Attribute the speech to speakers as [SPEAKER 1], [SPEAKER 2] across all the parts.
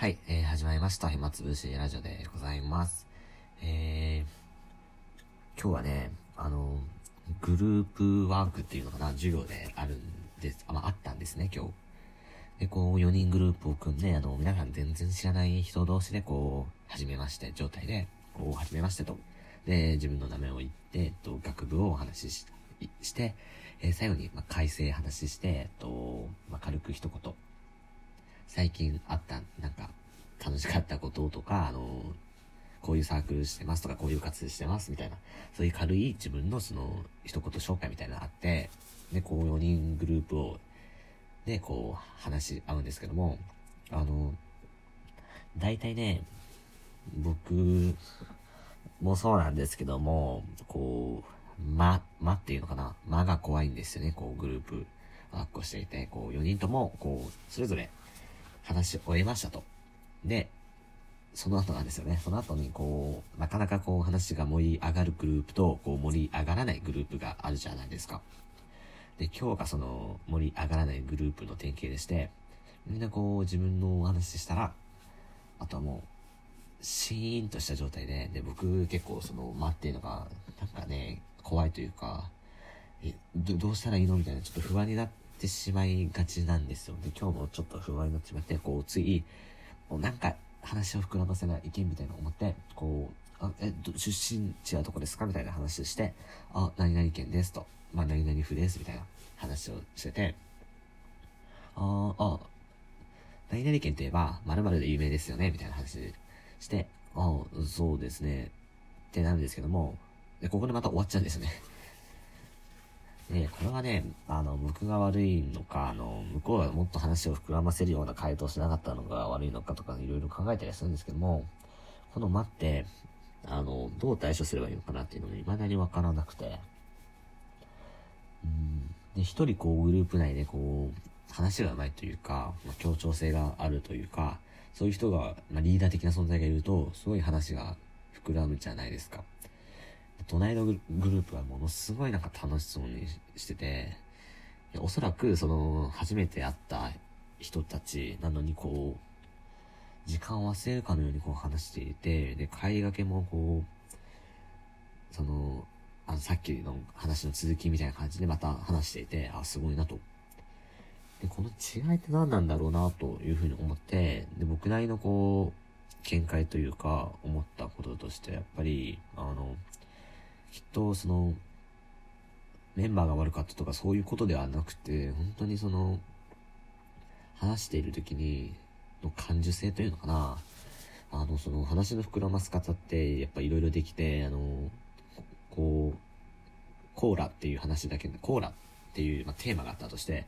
[SPEAKER 1] はい、えー、始まりました。暇つぶしラジオでございます。えー、今日はね、あの、グループワークっていうのかな、授業であるんです、あ、まあ、あったんですね、今日。で、こう、4人グループを組んで、あの、皆さん全然知らない人同士で、こう、初めまして状態で、こう、初めましてと。で、自分の名前を言って、えっと、学部をお話しして、えー、最後に、まあ、改正話して、えっと、まあ、軽く一言、最近あった、なんか、楽しかったこととか、あの、こういうサークルしてますとか、こういう活動してますみたいな、そういう軽い自分のその、一言紹介みたいなのあって、で、こう4人グループを、で、こう、話し合うんですけども、あの、大体ね、僕もそうなんですけども、こう、ま、まっていうのかな、間が怖いんですよね、こう、グループワークをしていて、こう、4人とも、こう、それぞれ話し終えましたと。で、その後なんですよね。その後にこう、なかなかこう話が盛り上がるグループと、こう盛り上がらないグループがあるじゃないですか。で、今日がその盛り上がらないグループの典型でして、みんなこう自分のお話ししたら、あとはもう、シーンとした状態で、で、僕結構その、待っていうのが、なんかね、怖いというか、え、どどうしたらいいの？みたいな、ちょっと不安になってしまいがちなんですよ。で、今日もちょっと不安になってしまって、こう、つい、もうなんか、話を膨らませない意見みたいな思って、こう、あ、え、出身地はどこですか？みたいな話をして、あ、何々県ですと。まあ、何々府です、みたいな話をしてて、ああ、何々県といえば、〇〇で有名ですよね？みたいな話して、あそうですね。ってなるんですけども、で、ここでまた終わっちゃうんですよね。で、これはね、あの、僕が悪いのか、あの、向こうがもっと話を膨らませるような回答しなかったのが悪いのかとか、いろいろ考えたりするんですけども、この待って、あの、どう対処すればいいのかなっていうのが未だにわからなくて、うん、で、一人こう、グループ内でこう、話が上手いというか、まあ、協調性があるというか、そういう人が、まあ、リーダー的な存在がいると、すごい話が膨らむじゃないですか。隣のグループはものすごいなんか楽しそうにしてて、おそらくその、初めて会った人たちなのにこう、時間を忘れるかのようにこう話していて、で、買いがけもこう、その、あの、さっきの話の続きみたいな感じでまた話していて、あ、すごいなと。で、この違いって何なんだろうなというふうに思って、で、僕なりのこう、見解というか、思ったこととして、やっぱり、あの、きっとその、メンバーが悪かったとかそういうことではなくて、本当にその、話している時に、の感受性というのかな。あの、その話の膨らます方って、やっぱいろいろできて、あの、こう、コーラっていう話だけで、コーラっていう、まあ、テーマがあったとして、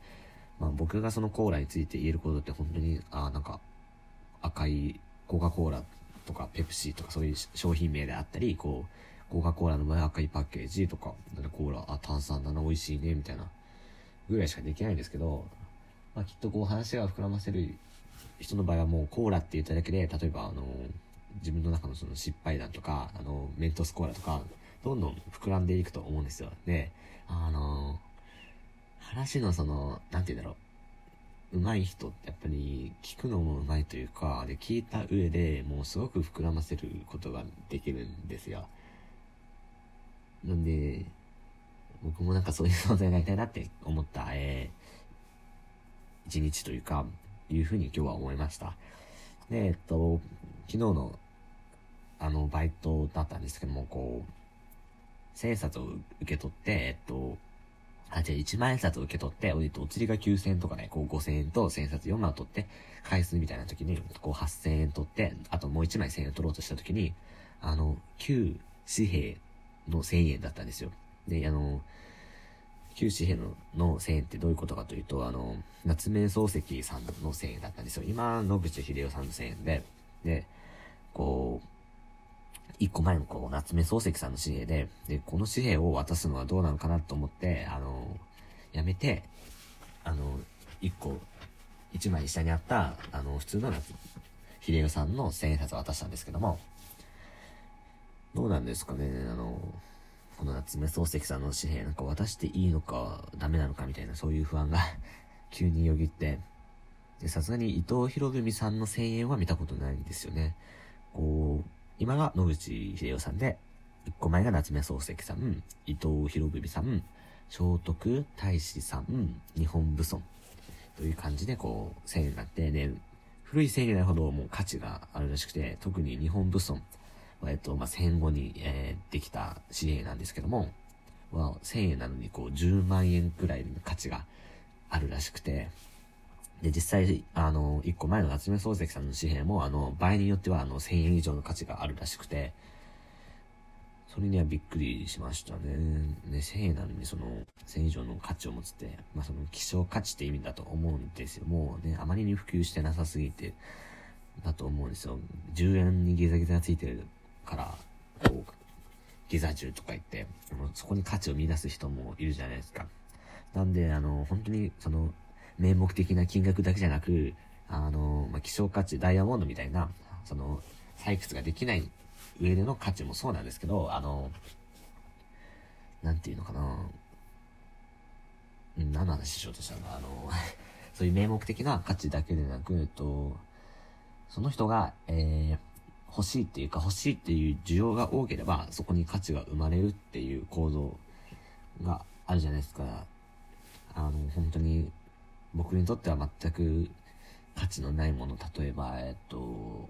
[SPEAKER 1] まあ僕がそのコーラについて言えることって本当に、あなんか、赤いコカ・コーラとかペプシーとかそういう商品名であったり、こう、コカ・コーラの前赤いパッケージとか、コーラ、あ、炭酸だな、美味しいね、みたいな、ぐらいしかできないんですけど、まあ、きっとこう話が膨らませる人の場合はもうコーラって言っただけで、例えばあの、自分の中のその失敗談とか、あの、メントスコーラとか、どんどん膨らんでいくと思うんですよ。で、あの、話のその、なんて言うんだろう。上手い人ってやっぱり聞くのも上手いというか、で、聞いた上でもうすごく膨らませることができるんですよ。なんで、僕もなんかそういう存在になりたいなって思った、えー、一日というか、いうふうに今日は思いました。で、えっと、昨日の、あの、バイトだったんですけども、こう、千円札を受け取って、えっと、あ、じゃあ1万円札を受け取って、お釣りが9000円とかね、こう5000円と1000円札4枚を取って、返すみたいな時に、こう8000円取って、あともう1枚1000円取ろうとした時に、あの、旧紙幣の1000円だったんですよ。で、あの、旧紙幣のの1000円ってどういうことかというと、あの、夏目漱石さんの1000円だったんですよ。今、野口秀夫さんの1000円で、で、こう、一個前のこう、夏目漱石さんの紙幣で、で、この紙幣を渡すのはどうなのかなと思って、あの、やめて、あの、一個、一枚下にあった、あの、普通の夏、秀夫さんの千円札を渡したんですけども、どうなんですかね、あの、この夏目漱石さんの紙幣なんか渡していいのかダメなのかみたいなそういう不安が 急によぎって、で、さすがに伊藤博文さんの声援は見たことないんですよね。こう、今が野口秀夫さんで、一個前が夏目漱石さん、伊藤博文さん、聖徳太子さん、日本武尊。という感じでこう、声援になって、で、古い声援なほどもう価値があるらしくて、特に日本武尊、えっと、まあ、戦後に、えー、できた紙幣なんですけども、は、1000円なのにこう、10万円くらいの価値があるらしくて、で、実際、あの、1個前の夏目漱石さんの紙幣も、あの、場合によっては、あの、1000円以上の価値があるらしくて、それにはびっくりしましたね。ね、1000円なのにその、1000円以上の価値を持つって、まあその希少価値って意味だと思うんですよ。もうね、あまりに普及してなさすぎて、だと思うんですよ。10円にギザギザついてるから、こう、ギザ銃とか言って、そこに価値を見出す人もいるじゃないですか。なんで、あの、本当に、その、名目的な金額だけじゃなく、あの、まあ、希少価値、ダイヤモンドみたいな、その、採掘ができない上での価値もそうなんですけど、あの、なんていうのかな何の話しようとしたのあの、そういう名目的な価値だけでなく、えっと、その人が、えー、欲しいっていうか欲しいっていう需要が多ければ、そこに価値が生まれるっていう構造があるじゃないですか。あの、本当に、僕にとっては全く価値のないもの、例えば、えっと、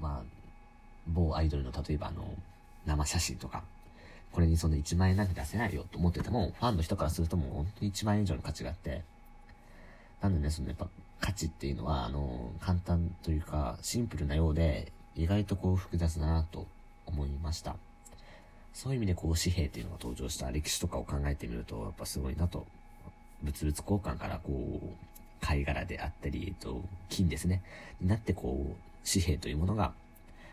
[SPEAKER 1] まあ、某アイドルの例えばあの、生写真とか、これにその1万円なんて出せないよと思ってても、ファンの人からするともう本当に1万円以上の価値があって、なんでね、そのやっぱ価値っていうのは、あの、簡単というか、シンプルなようで、意外とこう複雑だなと思いました。そういう意味でこう紙幣っていうのが登場した歴史とかを考えてみると、やっぱすごいなと。物々交換からこう、貝殻であったり、えっと、金ですね。になってこう、紙幣というものが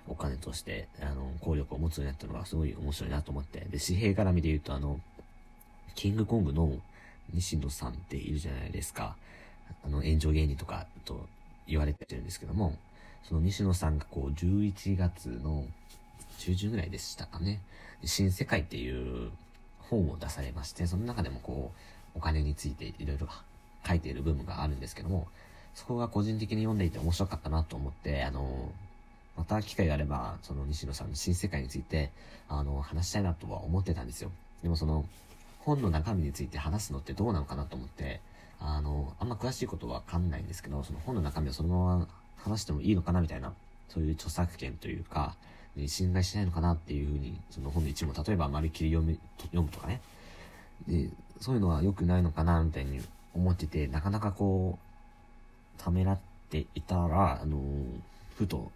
[SPEAKER 1] お金として、あの、効力を持つようになったのがすごい面白いなと思って。で、紙幣絡みで言うと、あの、キングコングの西野さんっているじゃないですか。あの、炎上芸人とかと言われてるんですけども、その西野さんがこう、11月の中旬ぐらいでしたかね。新世界っていう本を出されまして、その中でもこう、お金についていろいろ書いている部分があるんですけども、そこが個人的に読んでいて面白かったなと思って、あの、また機会があれば、その西野さんの新世界について、あの、話したいなとは思ってたんですよ。でもその、本の中身について話すのってどうなのかなと思って、あの、あんま詳しいことはわかんないんですけど、その本の中身をそのまま話してもいいのかなみたいな、そういう著作権というか、ね、侵害しないのかなっていうふうに、その本の一部例えばまるっきり読み、読むとかね。で、そういうのは良くないのかなみたいに思ってて、なかなかこう、ためらっていたら、あの、ふと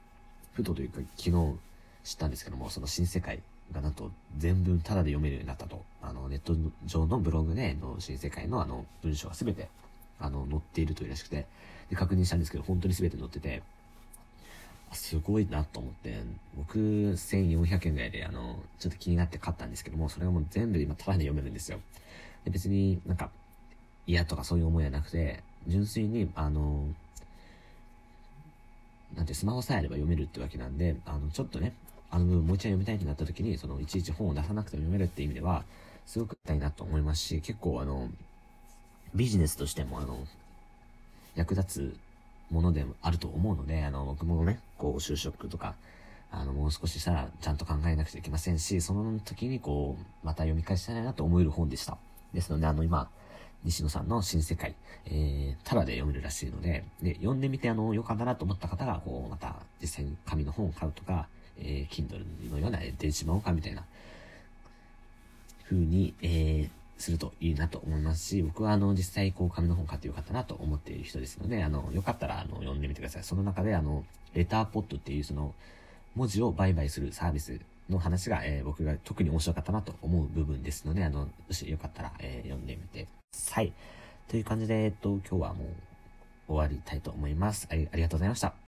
[SPEAKER 1] ふとというか昨日知ったんですけども、その新世界がなんと全文タダで読めるようになったと。あの、ネット上のブログで、の新世界のあの文章が全て、あの、載っているというらしくて、で、確認したんですけど、本当に全て載ってて、すごいなと思って、僕、1400円ぐらいで、あの、ちょっと気になって買ったんですけども、それがもう全部今タダで読めるんですよ。で、別になんか、嫌とかそういう思いはなくて、純粋に、あの、なんてスマホさえあれば読めるってわけなんで、あの、ちょっとね、あの部分もう一回読みたいってなった時に、その、いちいち本を出さなくても読めるって意味では、すごくたいなと思いますし、結構あの、ビジネスとしてもあの、役立つものでもあると思うので、あの、僕もね、こう、就職とか、あの、もう少ししたらちゃんと考えなくちゃいけませんし、その時にこう、また読み返したいなと思える本でした。ですので、あの、今、西野さんの新世界、えー、ただで読めるらしいので、で、読んでみて、あの、良かったなと思った方が、こう、また、実際に紙の本を買うとか、えー、Kindle のような電子版を買うみたいな、風に、えー、するといいなと思いますし、僕はあの、実際こう、紙の本買ってよかったなと思っている人ですので、あの、よかったら、あの、読んでみてください。その中で、あの、レターポットっていうその、文字を売買するサービスの話が、えー、僕が特に面白かったなと思う部分ですので、あの、もしよかったら、えー、読んでみてください。という感じで、えっと、今日はもう終わりたいと思います。ありがとうございました。